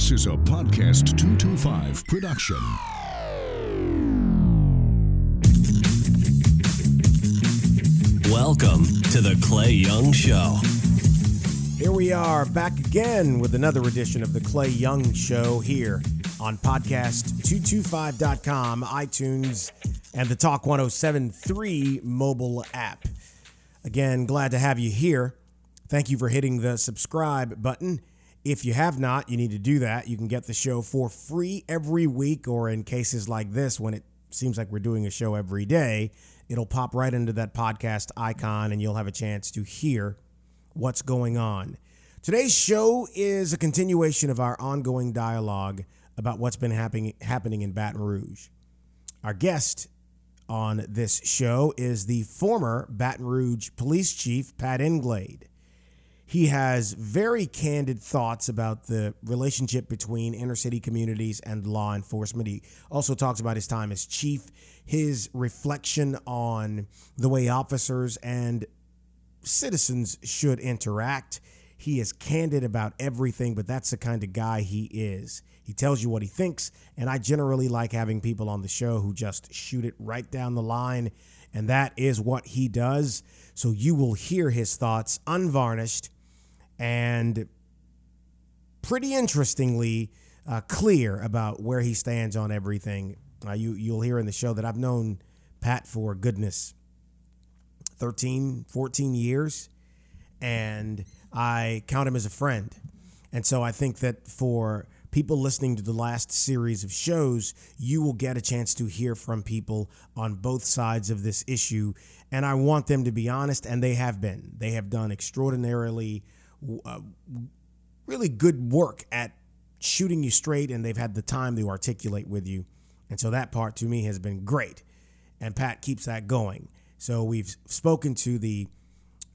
This is a Podcast 225 production. Welcome to the Clay Young Show. Here we are back again with another edition of the Clay Young Show here on podcast225.com, iTunes, and the Talk 1073 mobile app. Again, glad to have you here. Thank you for hitting the subscribe button. If you have not, you need to do that. You can get the show for free every week, or in cases like this, when it seems like we're doing a show every day, it'll pop right into that podcast icon and you'll have a chance to hear what's going on. Today's show is a continuation of our ongoing dialogue about what's been happening happening in Baton Rouge. Our guest on this show is the former Baton Rouge police chief Pat Englade. He has very candid thoughts about the relationship between inner city communities and law enforcement. He also talks about his time as chief, his reflection on the way officers and citizens should interact. He is candid about everything, but that's the kind of guy he is. He tells you what he thinks, and I generally like having people on the show who just shoot it right down the line, and that is what he does. So you will hear his thoughts unvarnished and pretty interestingly uh, clear about where he stands on everything. Uh, you you'll hear in the show that I've known Pat for goodness 13, 14 years, and I count him as a friend. And so I think that for people listening to the last series of shows, you will get a chance to hear from people on both sides of this issue. And I want them to be honest, and they have been. They have done extraordinarily uh, really good work at shooting you straight, and they've had the time to articulate with you. And so that part to me has been great. And Pat keeps that going. So we've spoken to the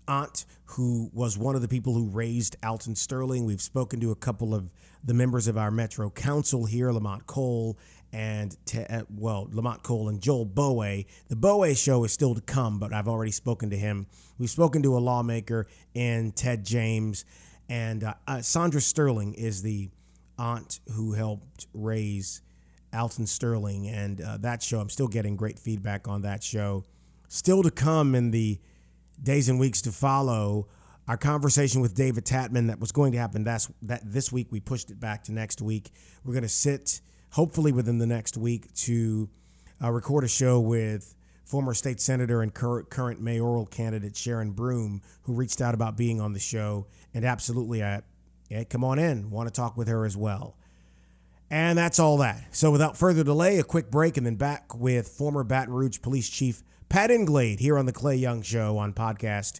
aunt who was one of the people who raised Alton Sterling. We've spoken to a couple of the members of our Metro Council here, Lamont Cole and uh, well, Lamont Cole and Joel Boé. The Boé show is still to come, but I've already spoken to him. We've spoken to a lawmaker in Ted James, and uh, uh, Sandra Sterling is the aunt who helped raise Alton Sterling, and uh, that show. I'm still getting great feedback on that show. Still to come in the days and weeks to follow. Our conversation with David Tatman that was going to happen that's, that this week, we pushed it back to next week. We're going to sit hopefully within the next week to uh, record a show with former state senator and current, current mayoral candidate Sharon Broome, who reached out about being on the show. And absolutely, I, yeah, come on in. Want to talk with her as well. And that's all that. So without further delay, a quick break and then back with former Baton Rouge Police Chief Pat Englade here on the Clay Young Show on podcast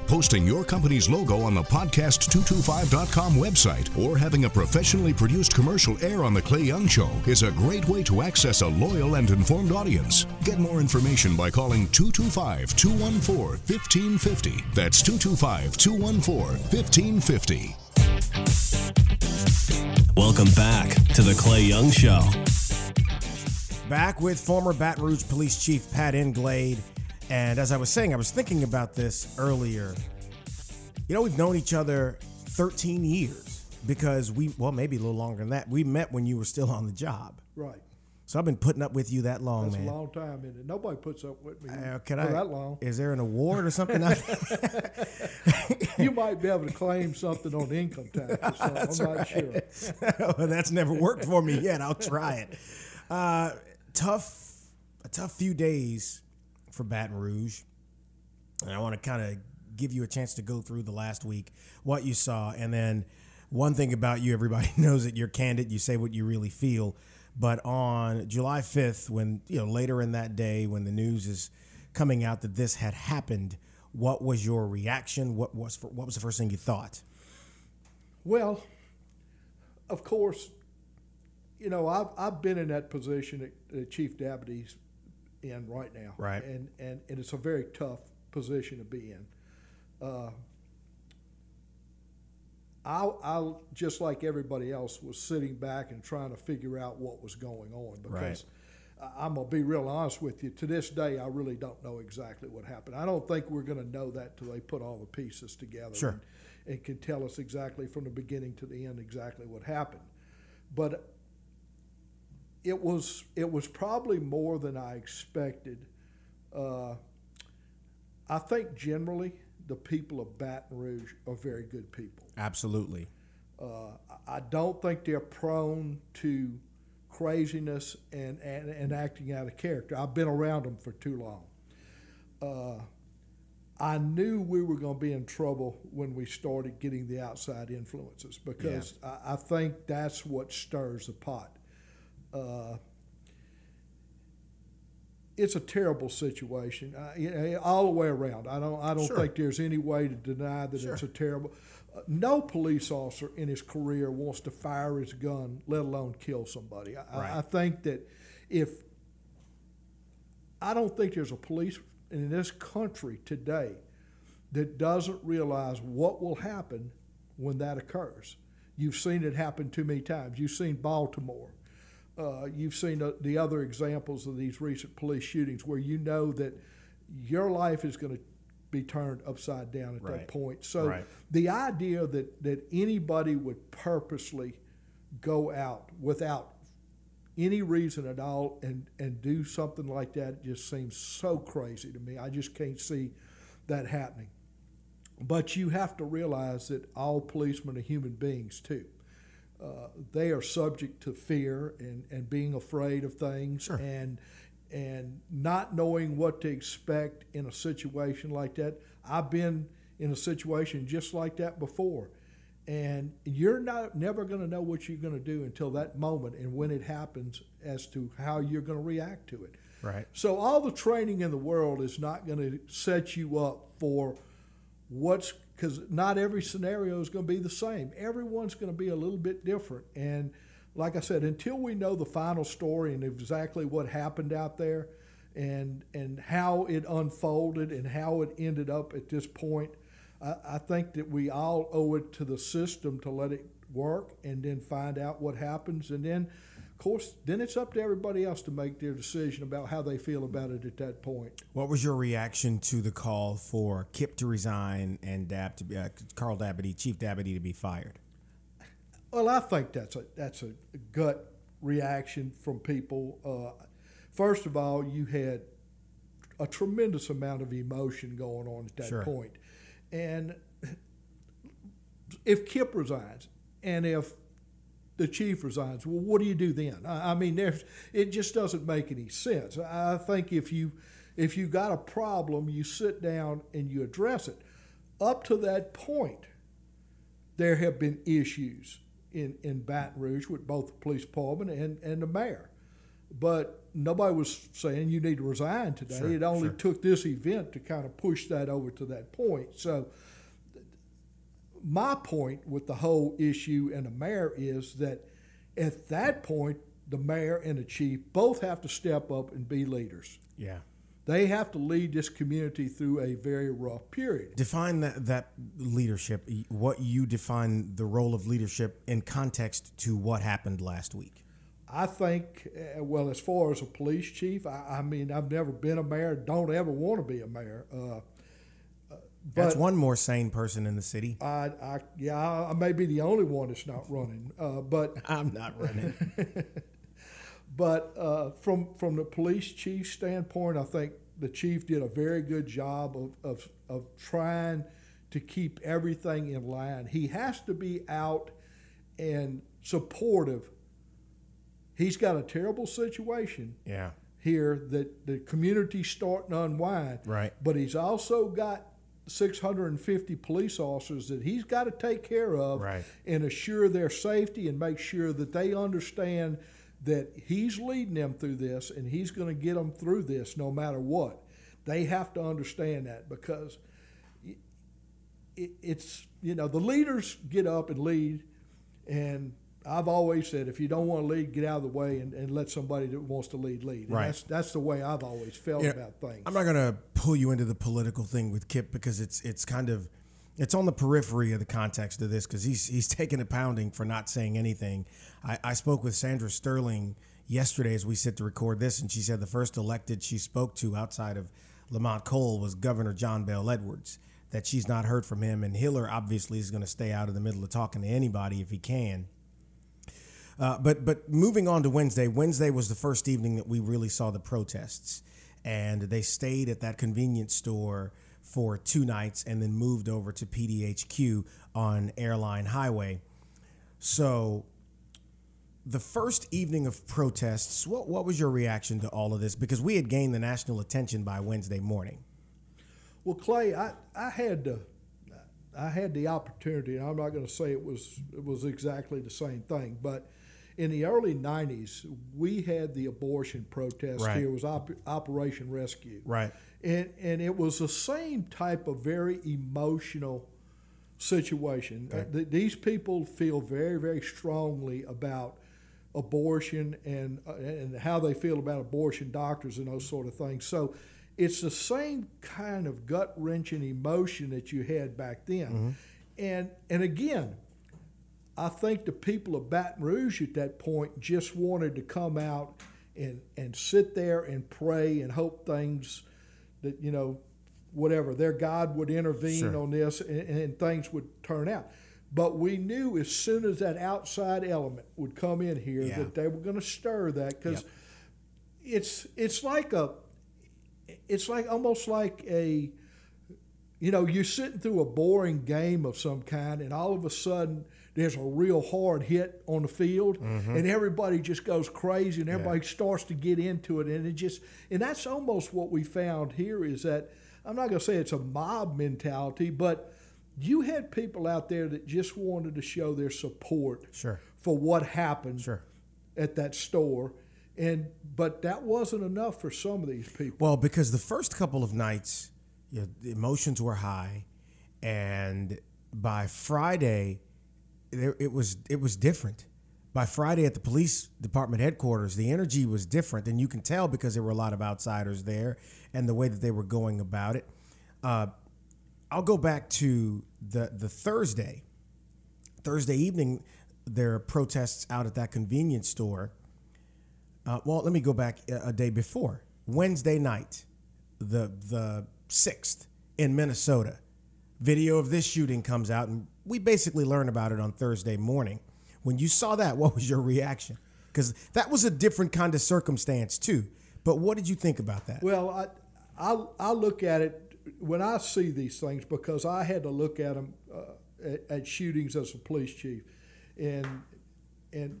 Posting your company's logo on the podcast225.com website or having a professionally produced commercial air on The Clay Young Show is a great way to access a loyal and informed audience. Get more information by calling 225 214 1550. That's 225 214 1550. Welcome back to the Clay Young Show. Back with former Baton Rouge Police Chief Pat Englade. And as I was saying, I was thinking about this earlier. You know, we've known each other 13 years because we, well, maybe a little longer than that. We met when you were still on the job. Right. So I've been putting up with you that long, That's man. a long time, isn't it? Nobody puts up with me Uh, can for I? that long. Is there an award or something? You might be able to claim something on income tax or something. I'm not sure. well, that's never worked for me yet. I'll try it. Uh, tough, a tough few days for Baton Rouge, and I want to kind of give you a chance to go through the last week, what you saw, and then one thing about you, everybody knows that you're candid. You say what you really feel. But on July 5th, when you know later in that day, when the news is coming out that this had happened, what was your reaction? What was what was the first thing you thought? Well, of course, you know, I've, I've been in that position at, the chief deputy's in right now. Right. And, and, and it's a very tough position to be in. Uh, I, I just like everybody else was sitting back and trying to figure out what was going on because Right. I- I'm gonna be real honest with you. To this day, I really don't know exactly what happened. I don't think we're gonna know that till they put all the pieces together Sure. and, and can tell us exactly from the beginning to the end exactly what happened. But it was it was probably more than I expected. Uh, I think generally the people of Baton Rouge are very good people. Absolutely. Uh, I don't think they're prone to craziness and, and, and acting out of character. I've been around them for too long. Uh, I knew we were going to be in trouble when we started getting the outside influences because I, I think that's what stirs the pot. Uh, it's a terrible situation, uh, all the way around. I don't, I don't Sure. think there's any way to deny that it's a terrible. Uh, no police officer in his career wants to fire his gun, let alone kill somebody. I, I- I think that if I don't think there's a police in this country today that doesn't realize what will happen when that occurs. You've seen it happen too many times. You've seen Baltimore. Uh, you've seen the, the other examples of these recent police shootings where you know that your life is going to be turned upside down at Right. that point. So Right. the idea that, that anybody would purposely go out without any reason at all and, and do something like that just seems so crazy to me. I just can't see that happening. But you have to realize that all policemen are human beings too. Uh, they are subject to fear and, and being afraid of things Sure. and and not knowing what to expect in a situation like that. I've been in a situation just like that before. And you're not never going to know what you're going to do until that moment and when it happens as to how you're going to react to it. Right. So all the training in the world is not going to set you up for what's because not every scenario is going to be the same. Everyone's going to be a little bit different. And like I said, until we know the final story and exactly what happened out there, and and how it unfolded and how it ended up at this point, I, I think that we all owe it to the system to let it work and then find out what happens, and then. Course, then it's up to everybody else to make their decision about how they feel about it at that point. What was your reaction to the call for Kip to resign and Dab to be, uh, Carl Dabadie, Chief Dabadie, to be fired? Well, I think that's a that's a gut reaction from people. Uh, first of all, you had a tremendous amount of emotion going on at that Sure. point. and if Kip resigns, and if the chief resigns, well, what do you do then? I, I mean, there's it just doesn't make any sense. I think if you if you got a problem, you sit down and you address it. Up to that point, there have been issues in, in Baton Rouge with both the police department and, and the mayor. But nobody was saying you need to resign today. Sure, it only sure. took this event to kind of push that over to that point. So, my point with the whole issue and the mayor is that at that point, the mayor and the chief both have to step up and be leaders. Yeah. They have to lead this community through a very rough period. Define that, that leadership, what you define the role of leadership in context to what happened last week. I think, uh, well, as far as a police chief, I, I mean, I've never been a mayor, don't ever want to be a mayor. Uh, uh, That's one more sane person in the city. I, I, yeah, I, I may be the only one that's not running. Uh, but I'm not running. But uh, from from the police chief standpoint, I think the chief did a very good job of, of, of trying to keep everything in line. He has to be out and supportive. He's got a terrible situation yeah. here that the community's starting to unwind. Right. But he's also got 650 police officers that he's got to take care of Right. and assure their safety and make sure that they understand that he's leading them through this and he's going to get them through this no matter what. They have to understand that because it's, you know, the leaders get up and lead. And I've always said, if you don't want to lead, get out of the way and, and let somebody that wants to lead lead. And Right. That's, that's the way I've always felt Yeah, about things. I'm not going to pull you into the political thing with Kip because it's it's kind of it's on the periphery of the context of this because he's he's taking a pounding for not saying anything. I, I spoke with Sandra Sterling yesterday as we sit to record this, and she said the first elected she spoke to outside of Lamont Cole was Governor John Bel Edwards. That she's not heard from him, and Hiller obviously is going to stay out of the middle of talking to anybody if he can. Uh, but but moving on to Wednesday, Wednesday was the first evening that we really saw the protests, and they stayed at that convenience store for two nights and then moved over to PDHQ on Airline Highway. So the first evening of protests, what, what was your reaction to all of this? Because we had gained the national attention by Wednesday morning. Well, Clay, I, I had to, I had the opportunity, and I'm not going to say it was it was exactly the same thing, but in the early '90s, we had the abortion protest Right. here. It was Op- Operation Rescue, Right. and and it was the same type of very emotional situation. Uh, th- these people feel very very strongly about abortion and uh, and how they feel about abortion doctors and those sort of things. So it's the same kind of gut wrenching emotion that you had back then. And and again, I think the people of Baton Rouge at that point just wanted to come out and and sit there and pray and hope things that you know whatever their God would intervene Sure. on this and, and things would turn out. But we knew as soon as that outside element would come in here Yeah. that they were going to stir that because Yep. it's it's like a it's like almost like a you know you're sitting through a boring game of some kind and all of a sudden there's a real hard hit on the field mm-hmm. and everybody just goes crazy and everybody starts to get into it and it just and that's almost what we found here is that I'm not going to say it's a mob mentality but you had people out there that just wanted to show their support Sure. for what happened Sure. at that store and but that wasn't enough for some of these people Well, because the first couple of nights, you know, the emotions were high, and by Friday, there, it was it was different. By Friday at the police department headquarters, the energy was different, and you can tell because there were a lot of outsiders there, and the way that they were going about it. Uh, I'll go back to the the Thursday. Thursday evening, there are protests out at that convenience store. Uh, well, let me go back a, a day before. Wednesday night, the the sixth in Minnesota. Video of this shooting comes out, and we basically learn about it on Thursday morning. When you saw that, what was your reaction? Because that was a different kind of circumstance too. But what did you think about that? Well, I, I, I look at it when I see these things because I had to look at them uh, at, at shootings as a police chief, and and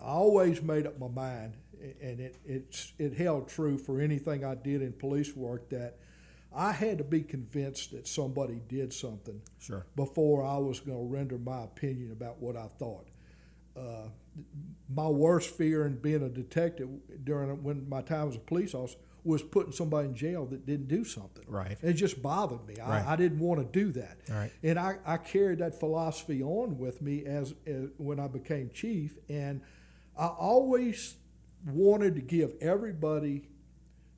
I always made up my mind, and it it's, it held true for anything I did in police work that I had to be convinced that somebody did something Sure. before I was going to render my opinion about what I thought. Uh, my worst fear in being a detective during when my time as a police officer was putting somebody in jail that didn't do something. Right. It just bothered me. Right. I, I didn't want to do that. Right. And I, I carried that philosophy on with me as, as when I became chief, and I always wanted to give everybody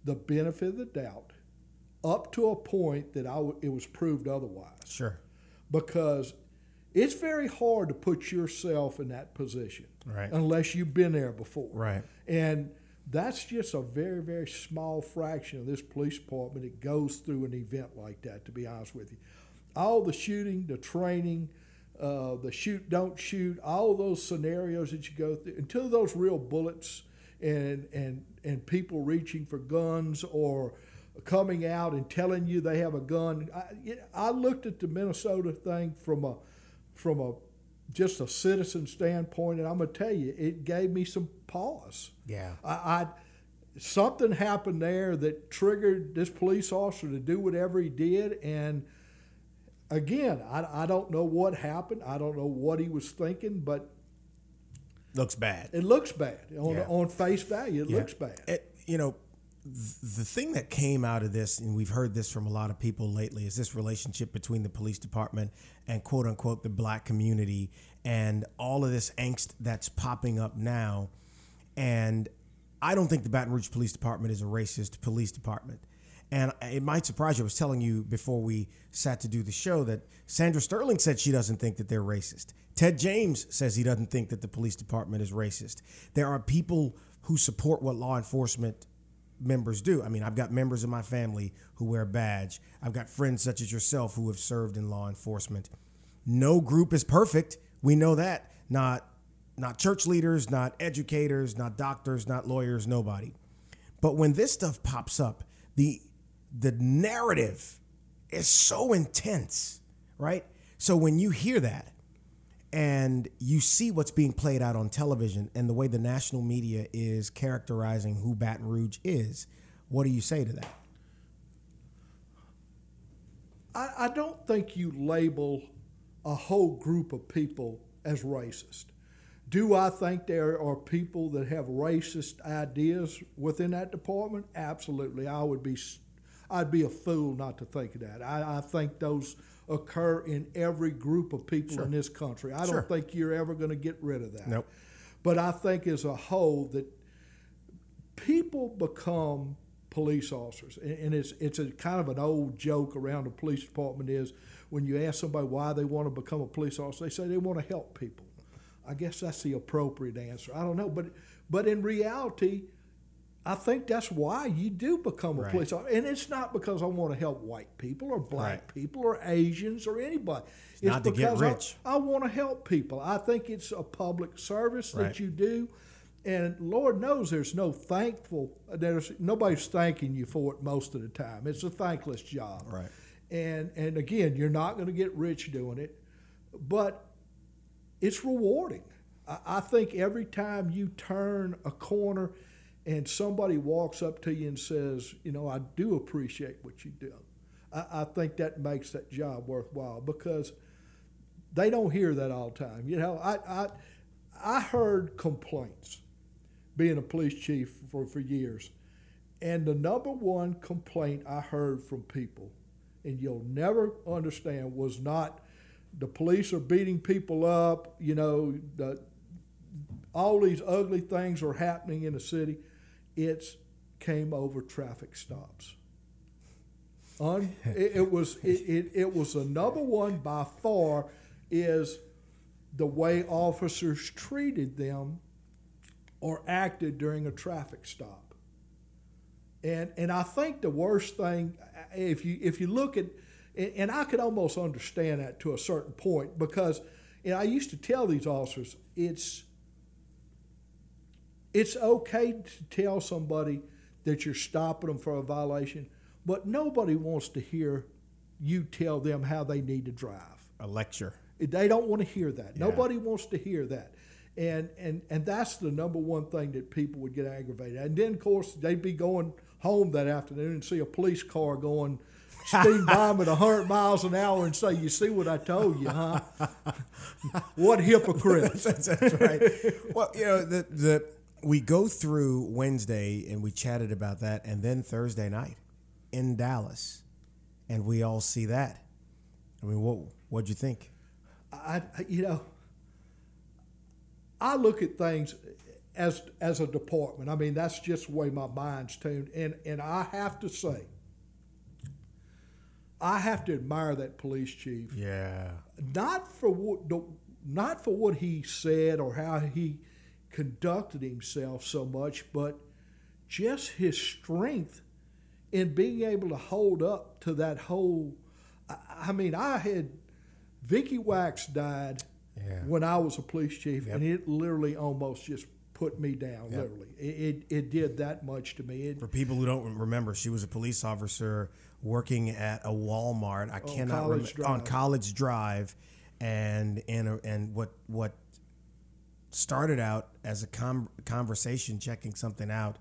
the benefit of the doubt up to a point that I w- it was proved otherwise Sure. because it's very hard to put yourself in that position Right. unless you've been there before. Right. And that's just a very, very small fraction of this police department that goes through an event like that, to be honest with you. All the shooting, the training, uh, the shoot, don't shoot, all those scenarios that you go through, until those real bullets and, and, and people reaching for guns or coming out and telling you they have a gun. I, I looked at the Minnesota thing from a, from a just a citizen standpoint, and I'm gonna tell you, it gave me some pause. Yeah. I, I something happened there that triggered this police officer to do whatever he did, and again, I, I don't know what happened. I don't know what he was thinking, but Looks bad. it looks bad on Yeah. on face value. It Yeah. looks bad. It, you know, the thing that came out of this, and we've heard this from a lot of people lately, is this relationship between the police department and quote unquote the black community and all of this angst that's popping up now. And I don't think the Baton Rouge Police Department is a racist police department. And it might surprise you. I was telling you before we sat to do the show that Sandra Sterling said she doesn't think that they're racist. Ted James says he doesn't think that the police department is racist. There are people who support what law enforcement members do. I mean, I've got members of my family who wear a badge. I've got friends such as yourself who have served in law enforcement. No group is perfect. We know that. Not not church leaders, not educators, not doctors, not lawyers, nobody. But when this stuff pops up, the the narrative is so intense, right? So when you hear that and you see what's being played out on television and the way the national media is characterizing who Baton Rouge is, what do you say to that? I, I don't think you label a whole group of people as racist. Do I think there are people that have racist ideas within that department? Absolutely. I would be, I'd be a fool not to think of that. I, I think those occur in every group of people sure. in this country. I sure. don't think you're ever going to get rid of that. Nope. But I think as a whole that people become police officers, and it's it's a kind of an old joke around the police department is when you ask somebody why they want to become a police officer, they say they want to help people. I guess that's the appropriate answer. I don't know, but but in reality, I think that's why you do become a right. police officer. And it's not because I want to help white people or black right. people or Asians or anybody. It's, it's not to get rich. I, I, want to help people. I think it's a public service right. that you do. And Lord knows there's no thankful, there's nobody's thanking you for it most of the time. It's a thankless job. Right. And and again, you're not going to get rich doing it, but it's rewarding. I, I think every time you turn a corner – and somebody walks up to you and says, you know, I do appreciate what you do, I, I think that makes that job worthwhile because they don't hear that all the time. You know, I, I, I heard complaints being a police chief for, for years. And the number one complaint I heard from people, and you'll never understand, was not the police are beating people up, you know, the, all these ugly things are happening in the city it's came over traffic stops. Un, it, it, was it, it, it was the number one by far is the way officers treated them or acted during a traffic stop. And and I think the worst thing if you if you look at and I could almost understand that to a certain point because and I used to tell these officers it's it's okay to tell somebody that you're stopping them for a violation, but nobody wants to hear you tell them how they need to drive. A lecture. They don't want to hear that. Yeah. Nobody wants to hear that. And, and and that's the number one thing that people would get aggravated. At. And then of course they'd be going home that afternoon and see a police car going speed by them at 100 miles an hour and say, You see what I told you, huh? what hypocrites. that's, that's, right. well, you know, the, the we go through Wednesday and we chatted about that, and then Thursday night in Dallas, and we all see that. I mean, what what'd you think? I you know, I look at things as as a department. I mean, that's just the way my mind's tuned, and and I have to say, I have to admire that police chief. Yeah. Not for what not for what he said or how he conducted himself so much, but just his strength in being able to hold up to that whole. I, mean, I had Vicky Wax died yeah. when I was a police chief, yep. and it literally almost just put me down. Yep. Literally, it, it, it did that much to me. It, For people who don't remember, she was a police officer working at a Walmart. I cannot remember on College Drive, and and and what what started out as a com- conversation checking something out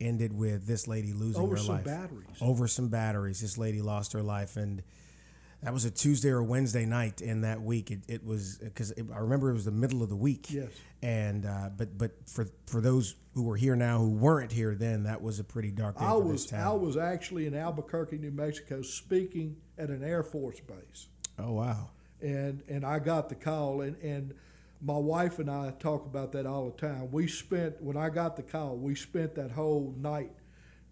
ended with this lady losing over her some life batteries. over some batteries this lady lost her life and that was a tuesday or wednesday night in that week it, it was because i remember it was the middle of the week yes and uh, but but for for those who were here now who weren't here then that was a pretty dark day I for was this town. I was actually in Albuquerque, New Mexico, speaking at an Air Force base. Oh wow! And and I got the call and and my wife and I talk about that all the time. We spent when I got the call, we spent that whole night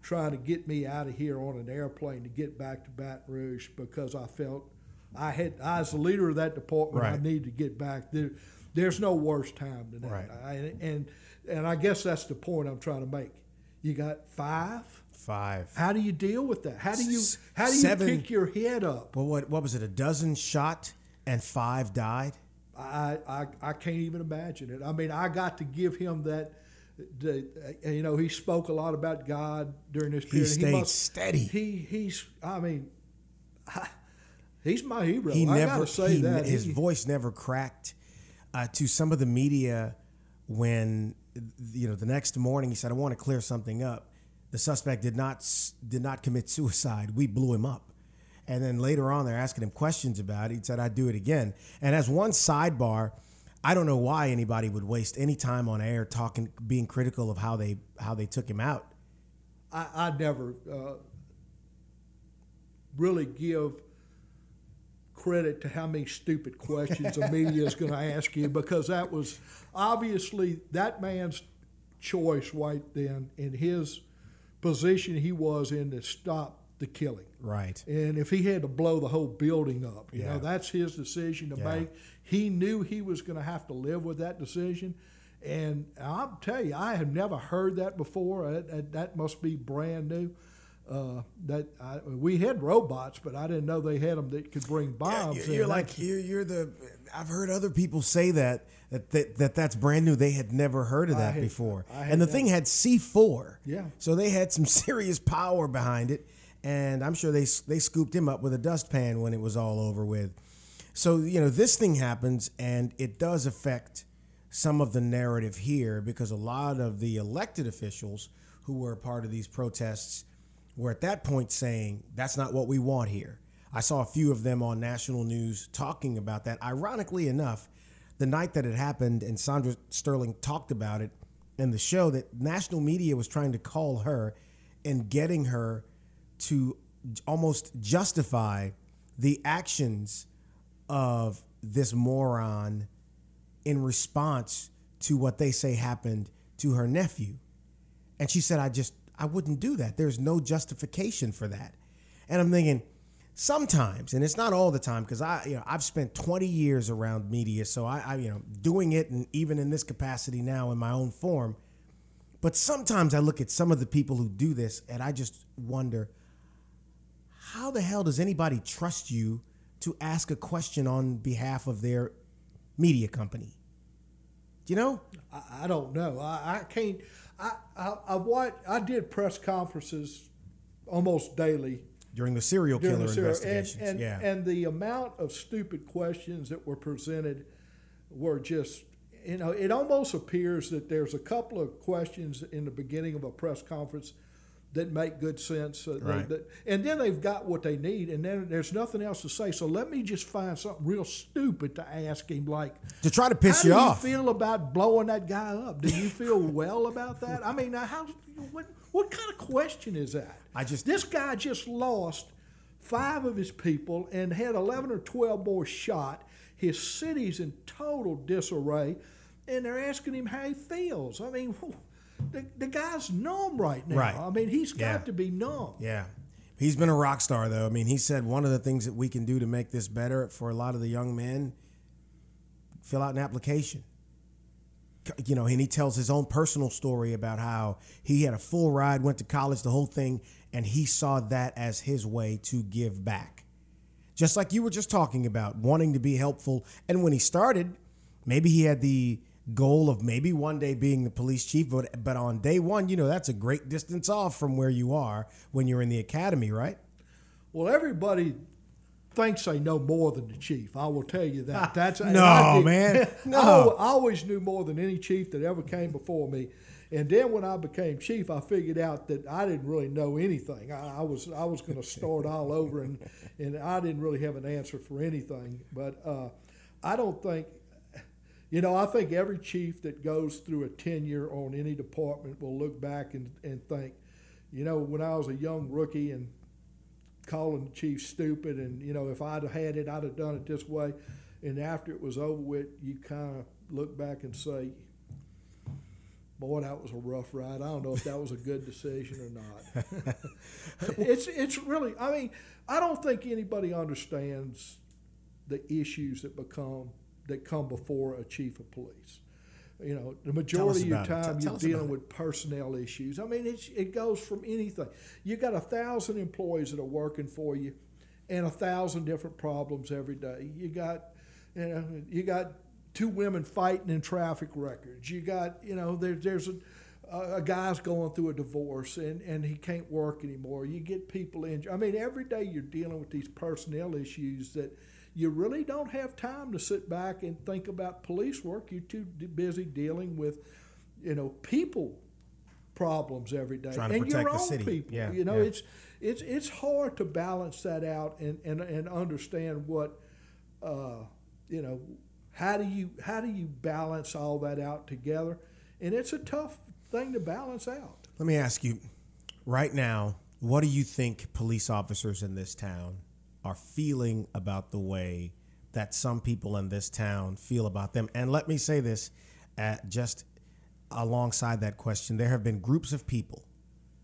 trying to get me out of here on an airplane to get back to Baton Rouge because I felt I had I was the leader of that department. I Right. needed to get back. There, there's no worse time than that. Right. I, and and I guess that's the point I'm trying to make. You got five. Five. How do you deal with that? How do you how do you seven- pick your head up? Well, what what was it? A dozen shot and five died. I, I I can't even imagine it. I mean, I got to give him that. The, uh, you know, he spoke a lot about God during this period. He stayed steady. He he's. I mean, he's my hero. He I never. say he, that his He- voice never cracked. Uh, to some of the media, when you know the next morning, he said, "I want to clear something up." The suspect did not did not commit suicide. We blew him up. And then later on, they're asking him questions about it. He said, "I'd do it again." And as one sidebar, I don't know why anybody would waste any time on air talking, being critical of how they how they took him out. I, I never uh, really give credit to how many stupid questions the media is going to ask you because that was obviously that man's choice right then in his position he was in to stop the killing. Right. And if he had to blow the whole building up, you Yeah. know, that's his decision to Yeah. make. He knew he was going to have to live with that decision. And I'll tell you, I have never heard that before. That, that, must be brand new. Uh, that I, we had robots, but I didn't know they had them that could bring bombs. You're, in. you're like you're, you're the. I've heard other people say that that, that that that's brand new. They had never heard of that had- before. And the thing had C4. Yeah. So they had some serious power behind it, and I'm sure they they scooped him up with a dustpan when it was all over with. So you know this thing happens, and it does affect some of the narrative here because a lot of the elected officials who were a part of these protests were at that point saying that's not what we want here. I saw a few of them on national news talking about that. Ironically enough, the night that it happened and Sandra Sterling talked about it in the show that national media was trying to call her and getting her to almost justify the actions of this moron in response to what they say happened to her nephew. And she said, I just, I wouldn't do that. There's no justification for that. And I'm thinking, sometimes, and it's not all the time, because I, you know, I've spent 20 years around media, so I, I, you know, doing it, and even in this capacity now in my own form. But sometimes I look at some of the people who do this, and I just wonder, how the hell does anybody trust you to ask a question on behalf of their media company? Do you know? I, I don't know. I, I can't. I, I, I, what, I did press conferences almost daily During the serial during killer the serial- investigations. And, and, yeah. and the amount of stupid questions that were presented were just, you know, it almost appears that there's a couple of questions in the beginning of a press conference that make good sense. uh, Right. that- and then they've got what they need, and then there's nothing else to say. So let me just find something real stupid to ask him, like, to try to piss how you do off. you feel about blowing that guy up? Do you feel well about that? I mean, how? What, what kind of question is that? I just- this guy just lost five of his people and had eleven or twelve more shot. His city's in total disarray, and they're asking him how he feels. I mean, the, the guy's numb right now. Right. I mean, he's got Yeah. to be numb. Yeah. He's been a rock star, though. I mean, he said one of the things that we can do to make this better for a lot of the young men fill out an application. You know, and he tells his own personal story about how he had a full ride, went to college, the whole thing, and he saw that as his way to give back. Just like you were just talking about, wanting to be helpful. And when he started, maybe he had the goal of maybe one day being the police chief, but but on day one, you know, that's a great distance off from where you are when you're in the academy, right? Well, everybody thinks they know more than the chief. I will tell you that. That's No, man. No. I always knew more than any chief that ever came before me. And then when I became chief, I figured out that I didn't really know anything. I, I was I was going to start all over, and and I didn't really have an answer for anything. But uh, I don't think. You know, I think every chief that goes through a tenure on any department will look back and, and think, you know, when I was a young rookie and calling the chief stupid, and you know, if I'd have had it, I'd have done it this way. And after it was over with, you kind of look back and say, boy, that was a rough ride. I don't know if that was a good decision or not. it's it's really. I mean, I don't think anybody understands the issues that become that come before a chief of police. You know, the majority of your time you're dealing with personnel issues. I mean, it's, it goes from anything. You got a thousand employees that are working for you, and a thousand different problems every day. You got, you know, you got two women fighting in traffic records. You got, you know, there, there's a, a guy's going through a divorce and, and he can't work anymore. You get people injured. I mean, every day you're dealing with these personnel issues that you really don't have time to sit back and think about police work. You're too busy dealing with, you know, people problems every day Trying and your own city. people. Yeah, you know, yeah. it's it's it's hard to balance that out and and, and understand what, uh, you know, how do you how do you balance all that out together, and it's a tough thing to balance out. Let me ask you, right now, what do you think police officers in this town are feeling about the way that some people in this town feel about them. And let me say this at just alongside that question, there have been groups of people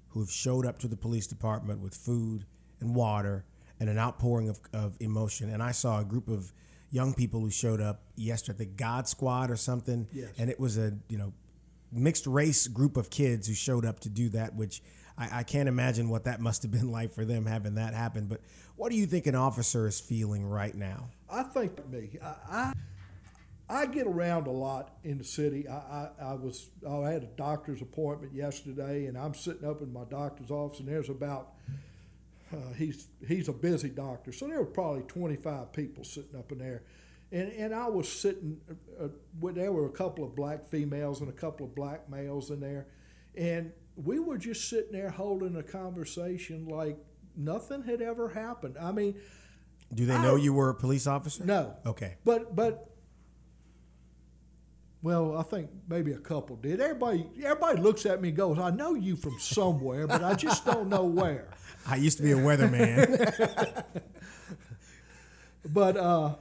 who have showed up to the police department with food and water and an outpouring of, of emotion. And I saw a group of young people who showed up yesterday, the God Squad or something. Yes. And it was a, you know, mixed race group of kids who showed up to do that, which I, I can't imagine what that must have been like for them having that happen. But what do you think an officer is feeling right now? I think me, I, I, I get around a lot in the city. I, I, I was I had a doctor's appointment yesterday, and I'm sitting up in my doctor's office, and there's about uh, he's he's a busy doctor, so there were probably 25 people sitting up in there, and and I was sitting. Uh, uh, there were a couple of black females and a couple of black males in there, and we were just sitting there holding a conversation like nothing had ever happened. I mean, do they know you were a police officer? No. Okay. But but well, I think maybe a couple did. Everybody everybody looks at me and goes, "I know you from somewhere, but I just don't know where." I used to be a weatherman. but uh,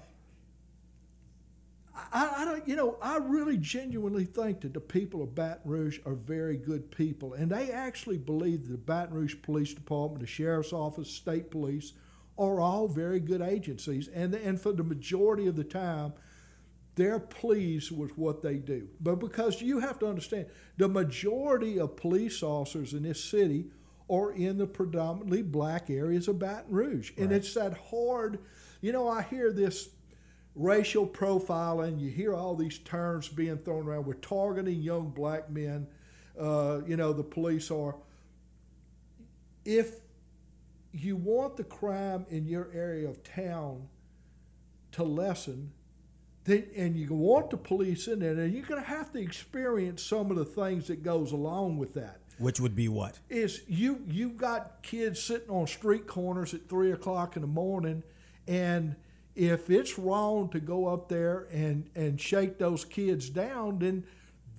I, I don't, you know, I really genuinely think that the people of Baton Rouge are very good people, and they actually believe that the Baton Rouge Police Department, the Sheriff's Office, State Police, are all very good agencies, and and for the majority of the time, they're pleased with what they do. But because you have to understand, the majority of police officers in this city are in the predominantly black areas of Baton Rouge, and Right. it's that hard. You know, I hear this racial profiling. You hear all these terms being thrown around. We're targeting young black men. Uh, you know, the police are. If you want the crime in your area of town to lessen, then, and you want the police in there, then you're going to have to experience some of the things that goes along with that Which would be what? is you you got kids sitting on street corners at three o'clock in the morning, and if it's wrong to go up there and and shake those kids down, then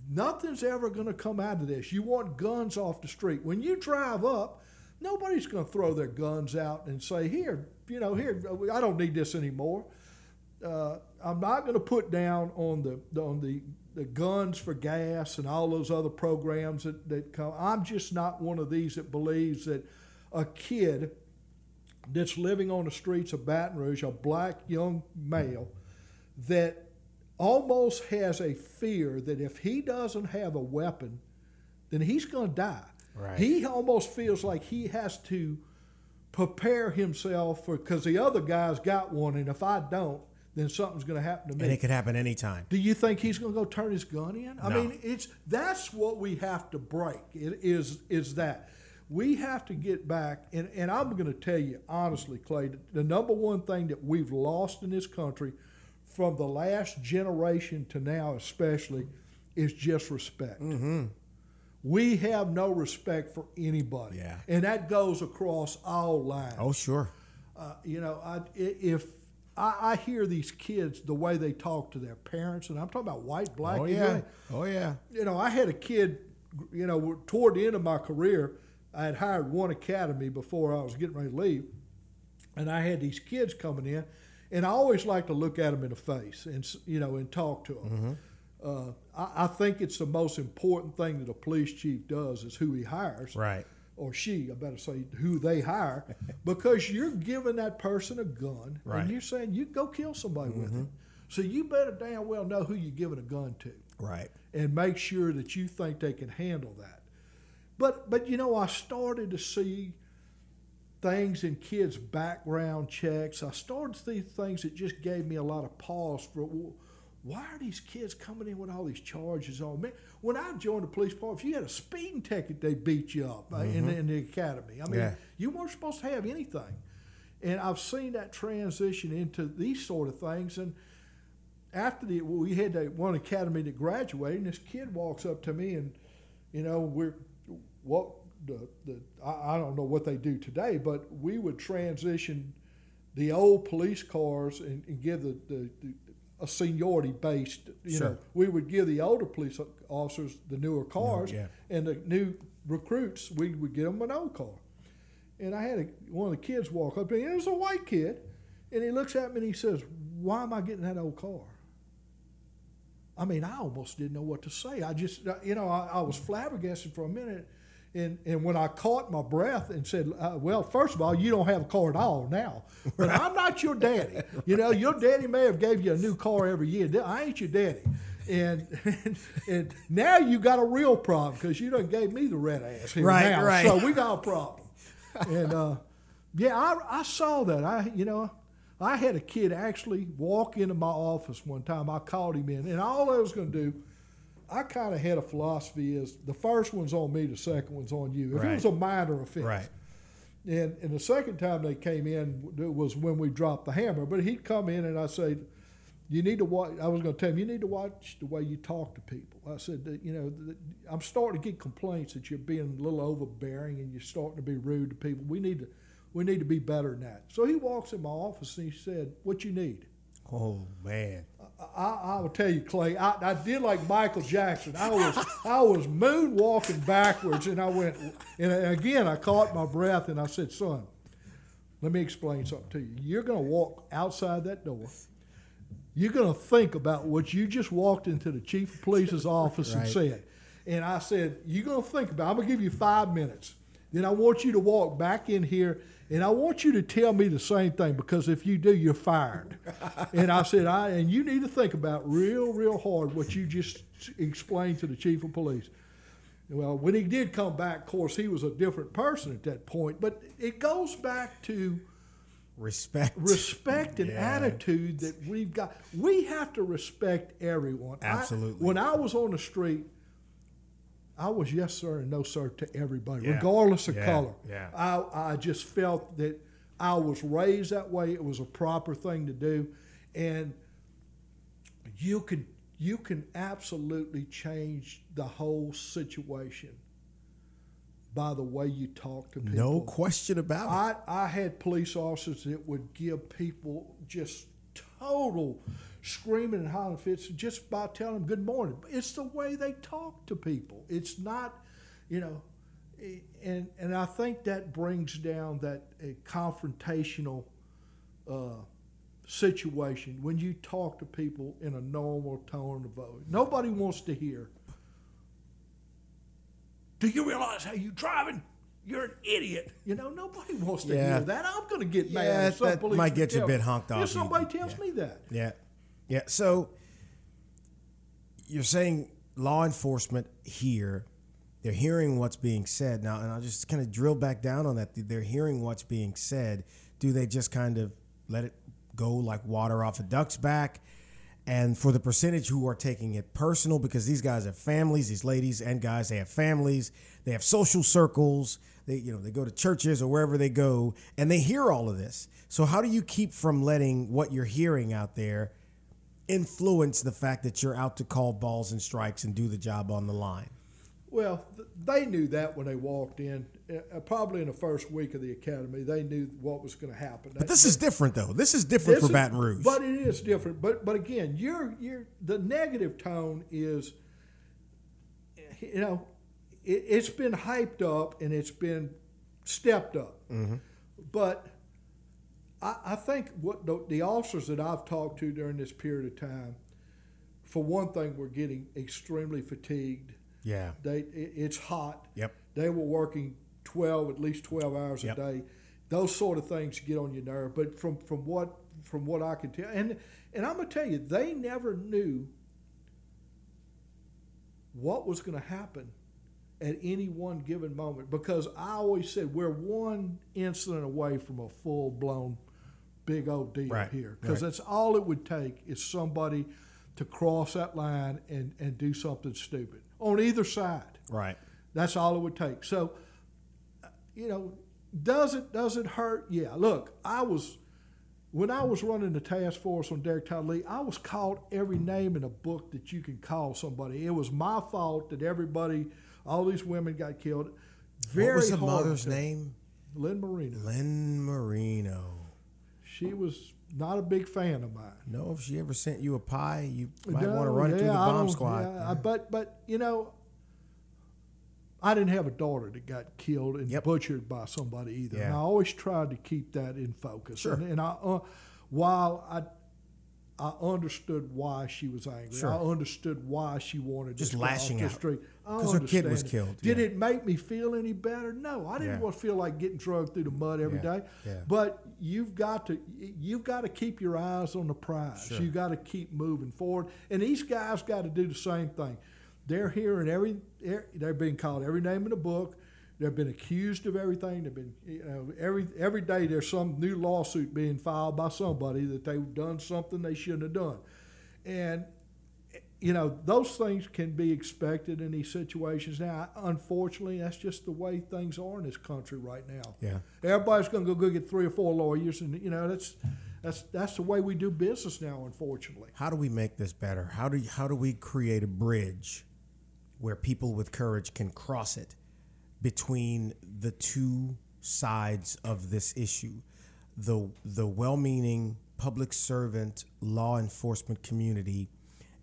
nothing's ever going to come out of this. You want guns off the street when you drive up. Nobody's going to throw their guns out and say, "Here, you know, here, I don't need this anymore." uh, I'm not going to put down on the on the, the guns for gas and all those other programs that, that come. I'm just not one of these that believes that a kid that's living on the streets of Baton Rouge, a black young male, that almost has a fear that if he doesn't have a weapon, then he's going to die. Right. He almost feels like he has to prepare himself for because the other guy's got one, and if I don't, then something's going to happen to me. And it could happen anytime. Do you think he's going to go turn his gun in? I No. mean, it's that's what we have to break. It is is that we have to get back, and, and I'm going to tell you honestly, Clay, the number one thing that we've lost in this country from the last generation to now, especially, is just respect. Mm-hmm. We have no respect for anybody, Yeah. and that goes across all lines. Oh, sure. Uh, you know, I, if I, I hear these kids the way they talk to their parents, and I'm talking about white, black, Oh, yeah. Oh, yeah. you know, I had a kid, you know, toward the end of my career, I had hired one academy before I was getting ready to leave, and I had these kids coming in, and I always like to look at them in the face and you know and talk to them. Uh, I, I think it's the most important thing that a police chief does is who he hires. Right. Or she, I better say who they hire, because you're giving that person a gun Right. and you're saying you go kill somebody with it. So you better damn well know who you're giving a gun to Right. and make sure that you think they can handle that. But but you know, I started to see things in kids' background checks. I started to see things that just gave me a lot of pause for why are these kids coming in with all these charges on me? When I joined the police department, if you had a speeding ticket, they beat you up uh, in, in the academy. I mean, Yeah. you weren't supposed to have anything. And I've seen that transition into these sort of things. And after the we had that one academy that graduated, and this kid walks up to me, and you know we're what the the I, I don't know what they do today, but we would transition the old police cars and, and give the, the, the a seniority based. You know, we would give the older police officers the newer cars, yeah. and the new recruits we would get them an old car. And I had a, one of the kids walk up and it was a white kid, and he looks at me and he says, "Why am I getting that old car?" I mean, I almost didn't know what to say. I just, you know, I, I was flabbergasted for a minute. And, and when I caught my breath and said, uh, well, first of all, you don't have a car at all now, but I'm not your daddy. You know, your daddy may have gave you a new car every year. I ain't your daddy. And, and, and now you got a real problem because you done gave me the red ass here Right, now. right. So we got a problem. And uh, yeah, I, I saw that. I, you know, I had a kid actually walk into my office one time. I called him in, and all I was going to do, I kind of had a philosophy: is the first one's on me, the second one's on you. If Right. it was a minor offense, Right. and and the second time they came in was when we dropped the hammer. But he'd come in, and I said, "You need to watch." I was going to tell him, "You need to watch the way you talk to people." I said, "You know, I'm starting to get complaints that you're being a little overbearing and you're starting to be rude to people. We need to." We need to be better than that. So he walks in my office and he said, "What you need?" Oh man. I, I will tell you, Clay. I, I did like Michael Jackson. I was I was moonwalking backwards, and I went. And again, I caught my breath, and I said, "Son, let me explain something to you. You're going to walk outside that door. You're going to think about what you just walked into the chief of police's office and said." And I said, "You're going to think about. I'm going to give you five minutes. Then I want you to walk back in here." And I want you to tell me the same thing because if you do, you're fired. and I said, I and you need to think about real, real hard what you just explained to the chief of police. Well, when he did come back, of course, he was a different person at that point. But it goes back to Respect. respect and Yeah. attitude that we've got. We have to respect everyone. I- Absolutely. when I was on the street, I was yes sir and no sir to everybody, Yeah. regardless of Yeah. color. Yeah. I, I just felt that I was raised that way. It was a proper thing to do, and you can you can absolutely change the whole situation by the way you talk to people. No question about it. I, I had police officers that would give people just total screaming and hollering fits just by telling them good morning. It's the way they talk to people. It's not, you know, and and I think that brings down that uh, confrontational uh, situation when you talk to people in a normal tone of voice. Nobody wants to hear. Do you realize how you're driving? You're an idiot. You know, nobody wants to Yeah. hear that. I'm going to get mad. Yeah, if some that might get you a bit honked off. If somebody tells Yeah. me that. Yeah. Yeah. So you're saying law enforcement here, they're hearing what's being said. Now, and I'll just kind of drill back down on that. They're hearing what's being said. Do they just kind of let it go like water off a duck's back? And for the percentage who are taking it personal, because these guys have families, these ladies and guys, they have families, they have social circles, they you know they go to churches or wherever they go, and they hear all of this. So how do you keep from letting what you're hearing out there influence the fact that you're out to call balls and strikes and do the job on the line? Well, they knew that when they walked in. Uh, probably in the first week of the academy, they knew what was going to happen. But this is different though. This is different This for Baton Rouge. But it is different. But but again, you're you're the negative tone is you know it, it's been hyped up and it's been stepped up. Mm-hmm. But I, I think what the, the officers that I've talked to during this period of time, for one thing, we're getting extremely fatigued. Yeah. They, it, it's hot. Yep. They were working 12, at least 12 hours Yep. a day. Those sort of things get on your nerve. But from, from what from what I can tell, and and I'm gonna tell you, they never knew what was going to happen at any one given moment because I always said we're one incident away from a full blown big old deal Right, here because right. that's all it would take is somebody to cross that line and, and do something stupid on either side. Right. That's all it would take. So, uh, you know, does it does it hurt? Yeah. Look, I was when I was running the task force on Derrick Todd Lee, I was called every name in a book that you can call somebody. It was my fault that everybody, all these women got killed. Very what was the mother's to- name? Lynn Marino. Lynn Marino. She was not a big fan of mine. No, if she ever sent you a pie, you might No, want to run it through the bomb squad. yeah, I- but but you know, I didn't have a daughter that got killed and Yep. butchered by somebody either. And I always tried to keep that in focus. Sure. And, and I, uh, while I. I understood why she was angry. Sure. I understood why she wanted Just to get off lashing the out. Street. I 'Cause her kid was killed, Did yeah. it make me feel any better? No, I didn't Yeah. want to feel like getting drugged through the mud every Yeah, day. yeah. But you've got to you've got to keep your eyes on the prize. Sure. You got to keep moving forward. And these guys got to do the same thing. They're hearing every they're being called every name in the book. They've been accused of everything. They've been you know every every day there's some new lawsuit being filed by somebody that they've done something they shouldn't have done. And you know those things can be expected in these situations. Now, unfortunately, that's just the way things are in this country right now. Yeah. Everybody's going to go get three or four lawyers, and you know that's that's that's the way we do business now. Unfortunately, How do we make this better? How do how do we create a bridge where people with courage can cross it between the two sides of this issue? The the well-meaning public servant law enforcement community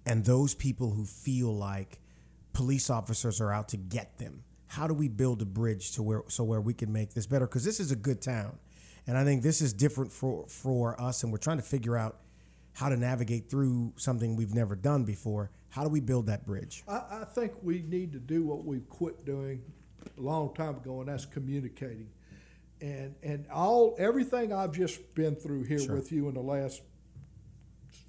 and those people who feel like police officers are out to get them. How do we build a bridge to where so where we can make this better? Because this is a good town, and I think this is different for for us, and we're trying to figure out how to navigate through something we've never done before. How do we build that bridge? I, I think we need to do what we've quit doing a long time ago, and that's communicating. And and all everything I've just been through here Sure. with you in the last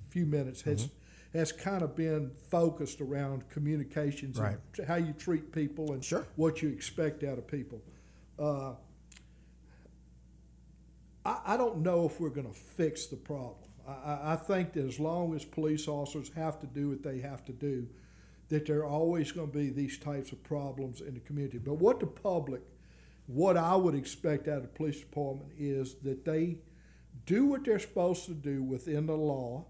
few minutes has mm-hmm. Has kind of been focused around communications Right. and how you treat people and Sure. what you expect out of people. Uh, I, I don't know if we're going to fix the problem. I, I, I think that as long as police officers have to do what they have to do, that there are always going to be these types of problems in the community. But what the public, what I would expect out of the police department is that they do what they're supposed to do within the law,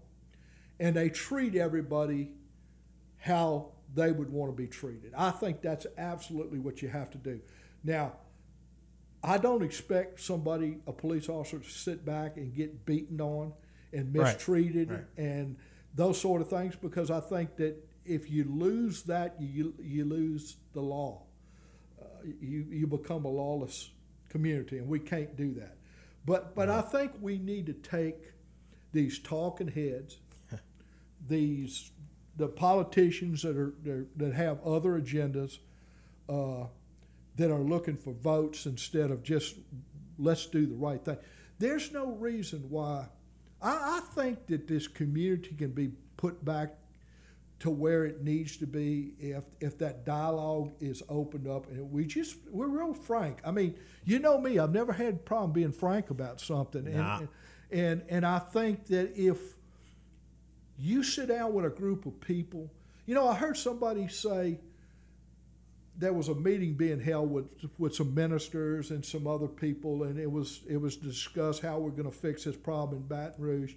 and they treat everybody how they would want to be treated. I think that's absolutely what you have to do. Now, I don't expect somebody, a police officer, to sit back and get beaten on and mistreated Right. and those sort of things because I think that if you lose that, you you lose the law. Uh, you you become a lawless community, and we can't do that. But but I think we need to take these talking heads, these the politicians that are that- that have other agendas, uh, that are looking for votes instead of just let's do the right thing. There's no reason why. I, I think that this community can be put back to where it needs to be if if that dialogue is opened up and we just we're real frank. I mean, you know me, I've never had a problem being frank about something, Nah. and and and I think that if you sit down with a group of people, you know, I heard somebody say there was a meeting being held with with some ministers and some other people, and it was it was discussed how we're going to fix this problem in Baton Rouge,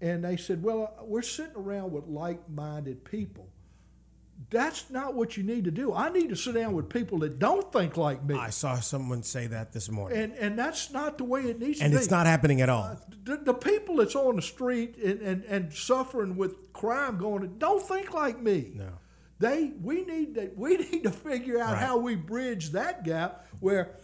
and they said, well, we're sitting around with like-minded people. That's not what you need to do. I need to sit down with people that don't think like me, I saw someone say that this morning, and and that's not the way it needs and to be. And it's not happening at all. Uh, the, the people that's on the street and, and, and suffering with crime going, don't think like me. No. They we need to we need to figure out Right. how we bridge that gap where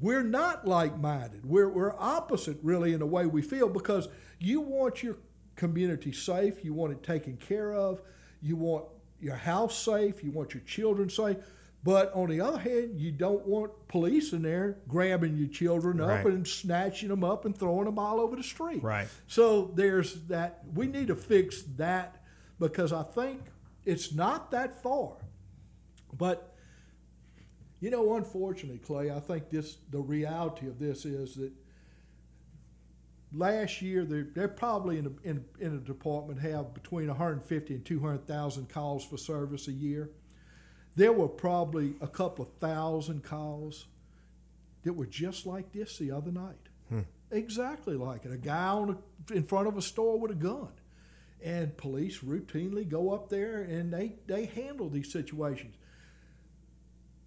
we're not like minded. We're we're opposite really in the way we feel because you want your community safe, you want it taken care of, you want your house safe, you want your children safe. But on the other hand, you don't want police in there grabbing your children Right. up and snatching them up and throwing them all over the street. Right. So there's that. We need to fix that because I think it's not that far. But you know, unfortunately, Clay, I think this the reality of this is that last year they're, they're probably in a, in, in a department have between 150 and 200,000 calls for service a year. There were probably a couple of thousand calls that were just like this the other night. Hmm. Exactly like it. A guy on a, in front of a store with a gun. And police routinely go up there and they, they handle these situations.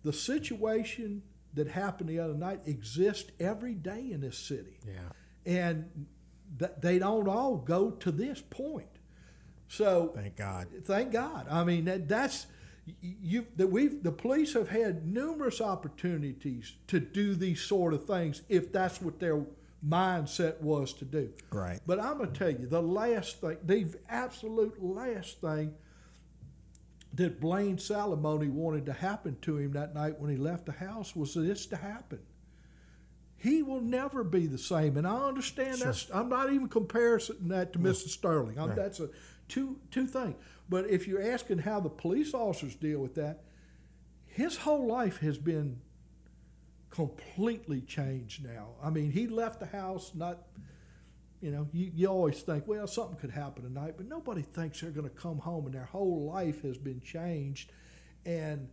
The situation that happened the other night exists every day in this city Yeah. And th- they don't all go to this point. So Thank God. thank God. I mean that that's you that we've the police have had numerous opportunities to do these sort of things if that's what their mindset was to do. Right. But I'm gonna tell you the last thing, the absolute last thing that Blane Salamoni wanted to happen to him that night when he left the house was this to happen. He will never be the same, and I understand that's. I'm not even comparing that to Mr. Sterling. I'm, That's a two two things. But if you're asking how the police officers deal with that, his whole life has been completely changed now. I mean, he left the house not you know, you, you always think, well, something could happen tonight, but nobody thinks they're going to come home and their whole life has been changed. And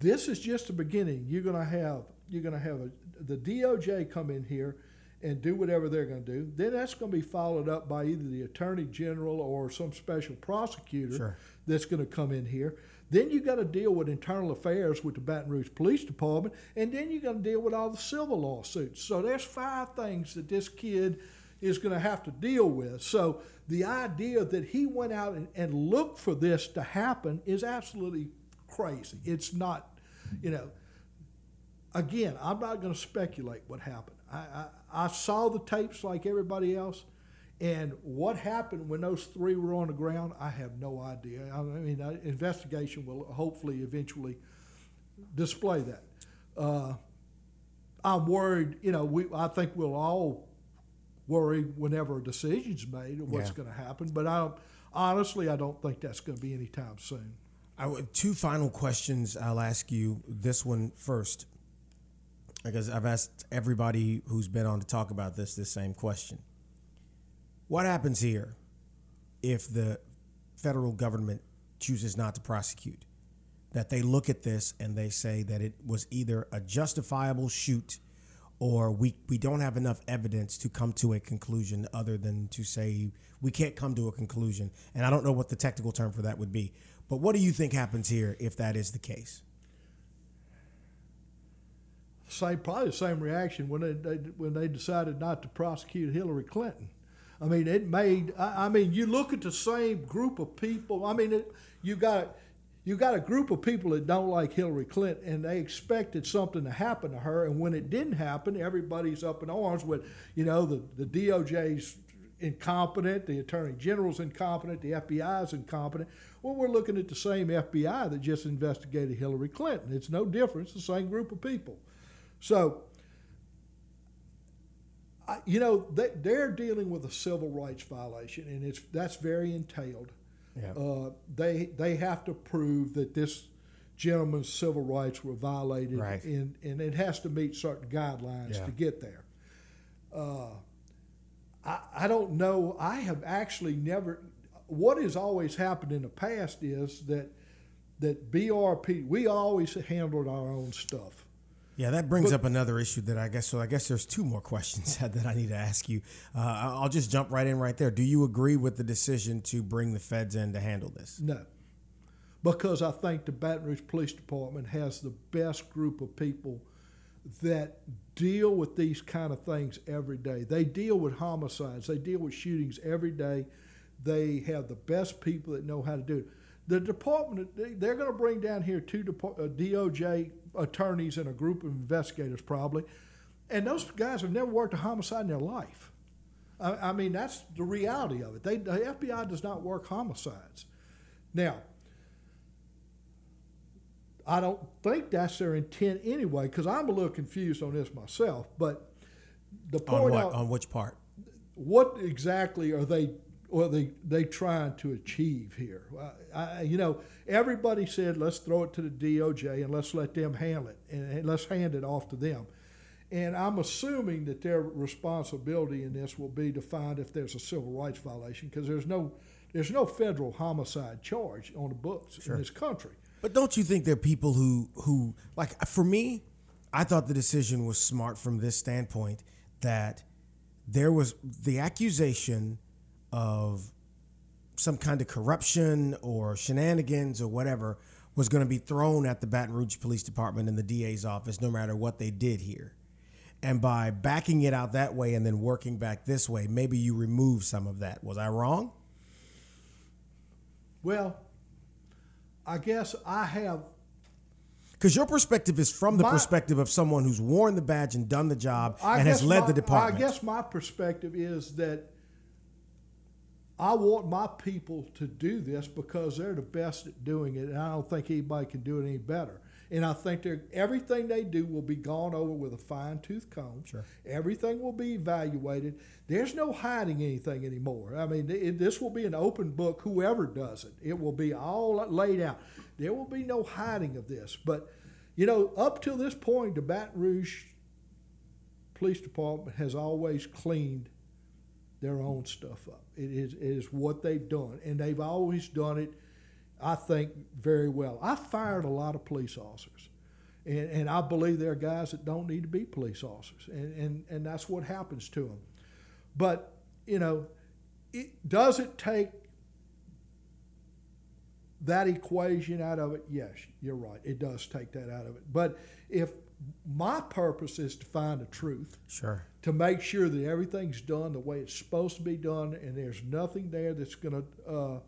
this is just the beginning. You're going to have you're going to have a, the DOJ come in here and do whatever they're going to do. Then that's going to be followed up by either the Attorney General or some special prosecutor Sure. that's going to come in here. Then you got to deal with internal affairs with the Baton Rouge Police Department, and then you got to deal with all the civil lawsuits. So there's five things that this kid is going to have to deal with. So the idea that he went out and, and looked for this to happen is absolutely crazy. It's not, you know. Again, I'm not going to speculate what happened. I, I, I saw the tapes like everybody else. And what happened when those three were on the ground, I have no idea. I mean, uh, investigation will hopefully eventually display that. Uh, I'm worried. You know, we I think we'll all worry whenever a decision's made of what's Yeah. going to happen. But I honestly, I don't think that's going to be anytime soon. I two final questions. I'll ask you this one first, because I've asked everybody who's been on to talk about this this same question. What happens here if the federal government chooses not to prosecute? That they look at this and they say that it was either a justifiable shoot or we, we don't have enough evidence to come to a conclusion other than to say we can't come to a conclusion. And I don't know what the technical term for that would be. But what do you think happens here if that is the case? Same, probably the same reaction when they, they when they decided not to prosecute Hillary Clinton. I mean, it made. I, I mean, you look at the same group of people. I mean, it, you got you got a group of people that don't like Hillary Clinton, and they expected something to happen to her. And when it didn't happen, everybody's up in arms with, you know, the the DOJ's incompetent, the Attorney General's incompetent, the FBI's incompetent. Well, we're looking at the same FBI that just investigated Hillary Clinton. It's no difference. The same group of people. So, I, you know, they, they're dealing with a civil rights violation, and it's that's very entailed. Yeah. Uh, they they have to prove that this gentleman's civil rights were violated, Right. and and it has to meet certain guidelines Yeah. to get there. Uh, I, I don't know. I have actually never. What has always happened in the past is that that BRP we always handled our own stuff. Yeah, that brings up another issue that I guess. So I guess there's two more questions that I need to ask you. Uh, I'll just jump right in right there. Do you agree with the decision to bring the feds in to handle this? No, because I think the Baton Rouge Police Department has the best group of people that deal with these kind of things every day. They deal with homicides, they deal with shootings every day. They have the best people that know how to do it. The department, they- they're going to bring down here two DOJ attorneys and a group of investigators probably, and those guys have never worked a homicide in their life. I, I mean, that's the reality of it. They, the FBI does not work homicides. Now, I don't think that's their intent anyway, because I'm a little confused on this myself. But the On point what? out, On which part? what exactly are they are they they trying to achieve here? I, I, you know, everybody said let's throw it to the DOJ and let's let them handle it and, let's hand it off to them. And I'm assuming that their responsibility in this will be to find if there's a civil rights violation because there's no there's no federal homicide charge on the books in this country. But don't you think there are people who who like for me, I thought the decision was smart from this standpoint that there was the accusation of some kind of corruption or shenanigans or whatever was going to be thrown at the Baton Rouge Police Department and the DA's office no matter what they did here. And by backing it out that way and then working back this way, maybe you remove some of that. Was I wrong? Well, I guess I have Because your perspective is from the My- perspective of someone who's worn the badge and done the job I and has led my- the department. I guess my perspective is that I want my people to do this because they're the best at doing it, and I don't think anybody can do it any better. And I think everything they do will be gone over with a fine tooth comb. Sure. Everything will be evaluated. There's no hiding anything anymore. I mean, it, this will be an open book, whoever does it. It will be all laid out. There will be no hiding of this. But, you know, up till this point, the Baton Rouge Police Department has always cleaned their own stuff up. It is, it is what they've done, and they've always done it, I think, very well. I fired a lot of police officers, and, and I believe there are guys that don't need to be police officers, and, and, and that's what happens to them. But, you know, it, does it take that equation out of it? Yes, you're right. It does take that out of it. But if my purpose is to find the truth, Sure. to make sure that everything's done the way it's supposed to be done, and there's nothing there that's going to, uh,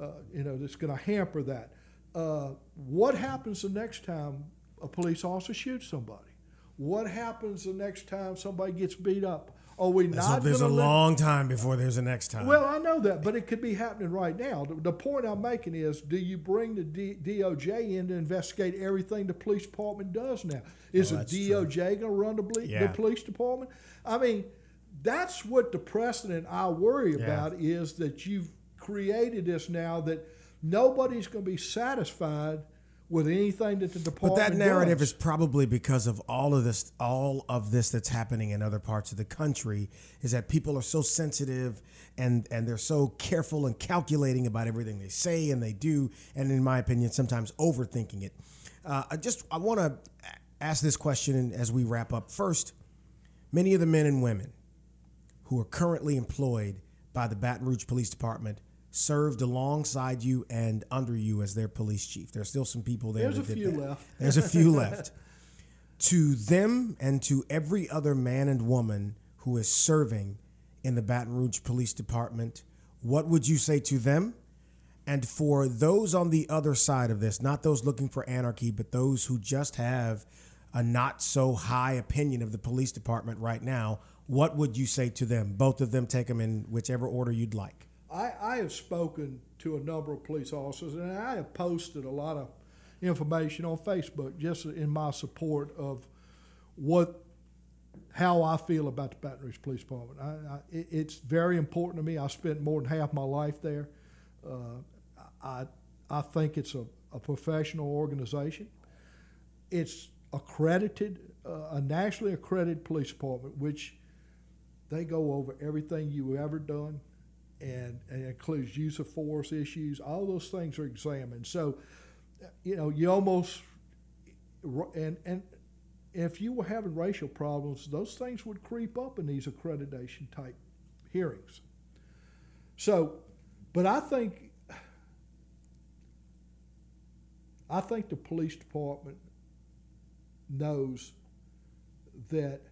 uh, you know, that's going to hamper that. Uh, what happens the next time a police officer shoots somebody? What happens the next time somebody gets beat up? Are we There's, not a, there's a let- long time before there's a next time. well, I know that, but it could be happening right now. The, the point I'm making is, do you bring the D, DOJ in to investigate everything the police department does now? Oh, is Oh, the. DOJ going to run the, ble- Yeah. the police department? I mean, that's what the precedent I worry Yeah. about is that you've created this now that nobody's going to be satisfied with anything that the department. but that narrative does. is probably because of all of this, all of this that's happening in other parts of the country, is that people are so sensitive and and they're so careful and calculating about everything they say and they do, and in my opinion, sometimes overthinking it. Uh, I just I want to ask this question as we wrap up. First, many of the men and women who are currently employed by the Baton Rouge Police Department served alongside you and under you as their police chief. There's still some people there. There's that a few that. left. There's a few left. To them and to every other man and woman who is serving in the Baton Rouge Police Department, what would you say to them? And for those on the other side of this, not those looking for anarchy, but those who just have a not so high opinion of the police department right now, what would you say to them? Both of them, take them in whichever order you'd like. I, I have spoken to a number of police officers, and I have posted a lot of information on Facebook just in my support of what how I feel about the Baton Rouge Police Department. I, I, it's very important to me. I spent more than half my life there. Uh, I I think it's a, a professional organization. It's accredited, uh, a nationally accredited police department, which they go over everything you ever done and, and includes use of force issues. All those things are examined. So, you know, you almost and and if you were having racial problems, those things would creep up in these accreditation type hearings. So, but I think I think the police department knows that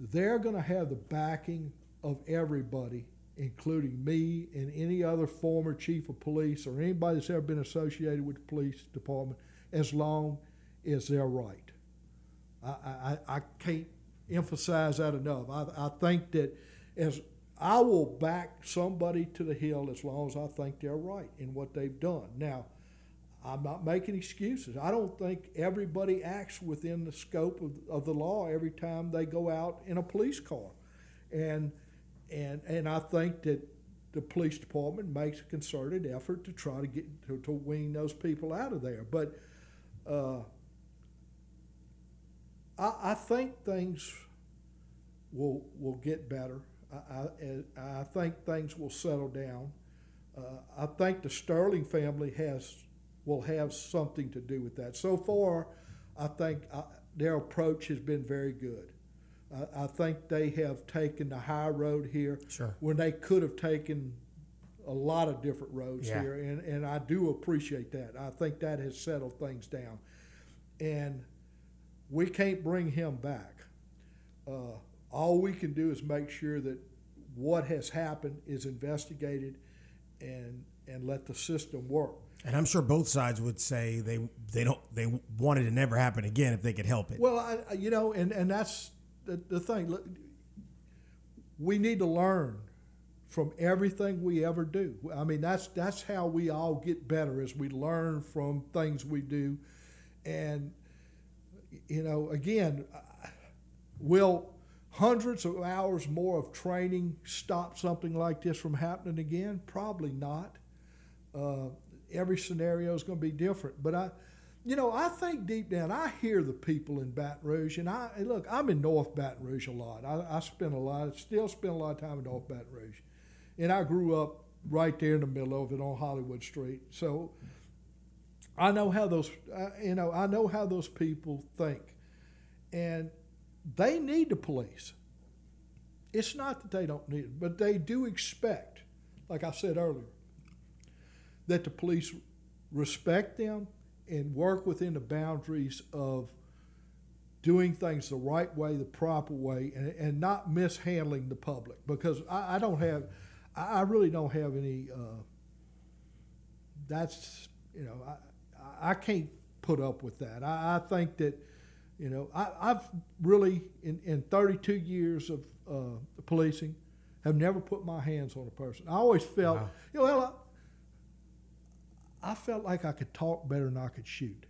they're going to have the backing of everybody, including me and any other former chief of police or anybody that's ever been associated with the police department, as long as they're right. I, I, I can't emphasize that enough. I, I think that as I will back somebody to the hill as long as I think they're right in what they've done. Now, I'm not making excuses. I don't think everybody acts within the scope of, of the law every time they go out in a police car, and and and I think that the police department makes a concerted effort to try to get to, to wean those people out of there. But uh, I, I think things will will get better. I, I, I think things will settle down. Uh, I think the Sterling family has will have something to do with that. So far, I think uh, their approach has been very good. I, I think they have taken the high road here Sure. when they could have taken a lot of different roads Yeah. here, and, and I do appreciate that. I think that has settled things down. And we can't bring him back. Uh, all we can do is make sure that what has happened is investigated and and let the system work. And I'm sure both sides would say they they don't they want it to never happen again if they could help it. Well, I- you know, and, and that's the, the thing. We need to learn from everything we ever do. I mean, that's that's how we all get better as we learn from things we do. And you know, again, will hundreds of hours more of training stop something like this from happening again? Probably not. Uh, every scenario is going to be different. But I, you know, I think deep down, I hear the people in Baton Rouge, and I look, I'm in North Baton Rouge a lot. I, I spend a lot, still spend a lot of time in North Baton Rouge, and I grew up right there in the middle of it on Hollywood Street. So I know how those, uh, you know, I know how those people think, and they need the police. It's not that they don't need it, but they do expect, like I said earlier, that the police respect them and work within the boundaries of doing things the right way, the proper way, and, and not mishandling the public. Because I, I don't have, I I really don't have any. Uh, that's you know, I I can't put up with that. I, I think that, you know, I, I've really in, in 32 years of uh, policing have never put my hands on a person. I always felt, Wow. you know, well, I, felt like I could talk better than I could shoot.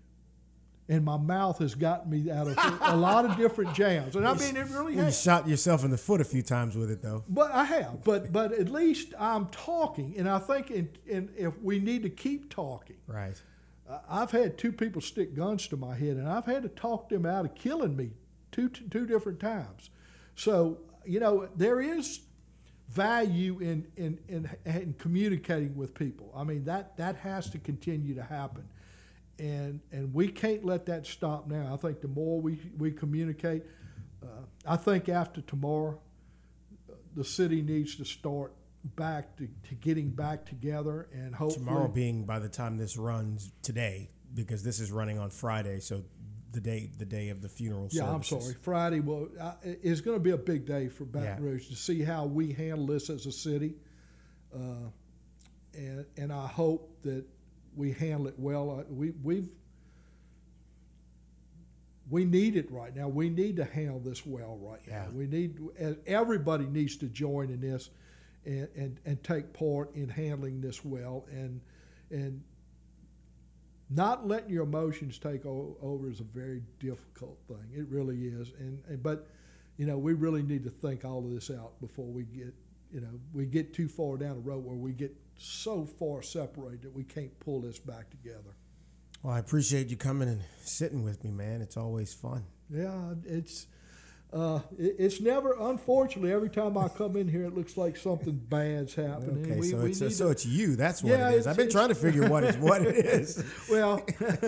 And my mouth has gotten me out of a lot of different jams. And I mean, it really you has. shot yourself in the foot a few times with it though. But I have. But but at least I'm talking, and I think in, in, if we need to keep talking. Right. Uh, I've had two people stick guns to my head, and I've had to talk them out of killing me two two different times. So you know there is value in in, in in communicating with people. I mean that that has to continue to happen, and and we can't let that stop now. I think the more we we communicate, uh, I think after tomorrow, the city needs to start back to, to getting back together and hopefully Tomorrow being by the time this runs today, because this is running on Friday, so the day the day of the funeral Yeah, I'm sorry. Friday will uh, is going to be a big day for Baton Yeah. Rouge to see how we handle this as a city, uh, and and I hope that we handle it well. Uh, We we've we need it right now. We need to handle this well right Yeah. now. We need everybody needs to join in this, and, and and take part in handling this well and and not letting your emotions take o- over is a very difficult thing. It really is. And, and but you know we really need to think all of this out before we get you know we get too far down the road where we get so far separated that we can't pull this back together. Well, I appreciate you coming and sitting with me, man. It's always fun. Yeah, it's. Uh, it, it's never, unfortunately, every time I come in here, it looks like something bad's happening. Okay, We- so we it's need so to- it's you. That's what Yeah, it is. it's- I've been trying to figure what is what it is. well,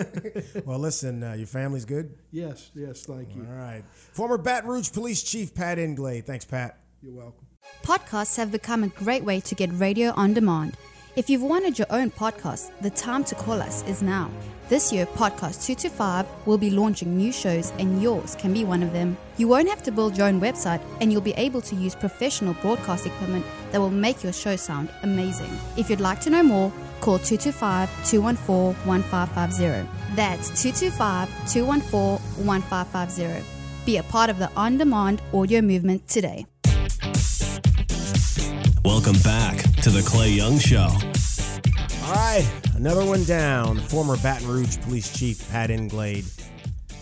Well, listen, uh, your family's good. yes, yes, thank you. All right. Former Baton Rouge Police Chief Pat Englade. Thanks, Pat. You're welcome. Podcasts have become a great way to get radio on demand. If you've wanted your own podcast, the time to call us is now. This year, Podcast 225 will be launching new shows, and yours can be one of them. You won't have to build your own website, and you'll be able to use professional broadcast equipment that will make your show sound amazing. If you'd like to know more, call 225 214 1550. That's 225 214 1550. Be a part of the on demand audio movement today. Welcome back to the Clay Young Show. All right, another one down. Former Baton Rouge Police Chief Pat Englade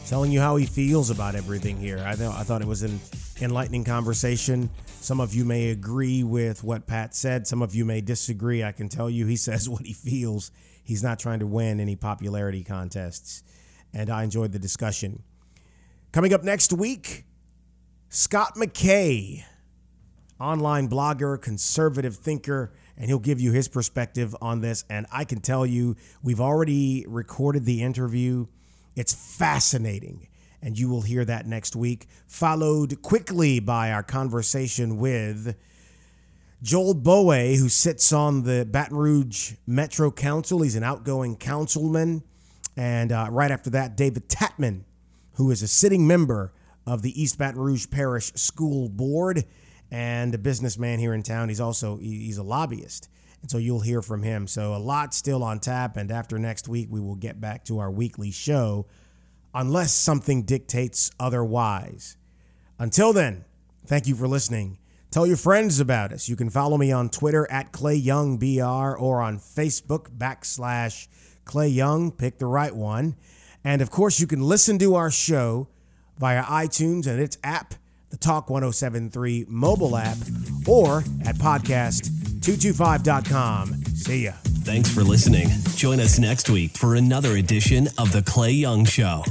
telling you how he feels about everything here. I, th- I thought it was an enlightening conversation. Some of you may agree with what Pat said, some of you may disagree. I can tell you he says what he feels. He's not trying to win any popularity contests. And I enjoyed the discussion. Coming up next week, Scott McKay, online blogger, conservative thinker and he'll give you his perspective on this. And I can tell you, we've already recorded the interview. It's fascinating, and you will hear that next week, followed quickly by our conversation with Joel Boé, who sits on the Baton Rouge Metro Council. He's an outgoing councilman. And uh, right after that, David Tatman, who is a sitting member of the East Baton Rouge Parish School Board and a businessman here in town. He's also he's a lobbyist. And so you'll hear from him. So a lot still on tap and after next week we will get back to our weekly show unless something dictates otherwise. Until then, thank you for listening. Tell your friends about us. You can follow me on Twitter at Clay Young BR or on Facebook backslash Clay Young. Pick the right one. And of course, you can listen to our show via iTunes and its app the Talk 1073 mobile app, or at podcast225.com. See ya. Thanks for listening. Join us next week for another edition of The Clay Young Show.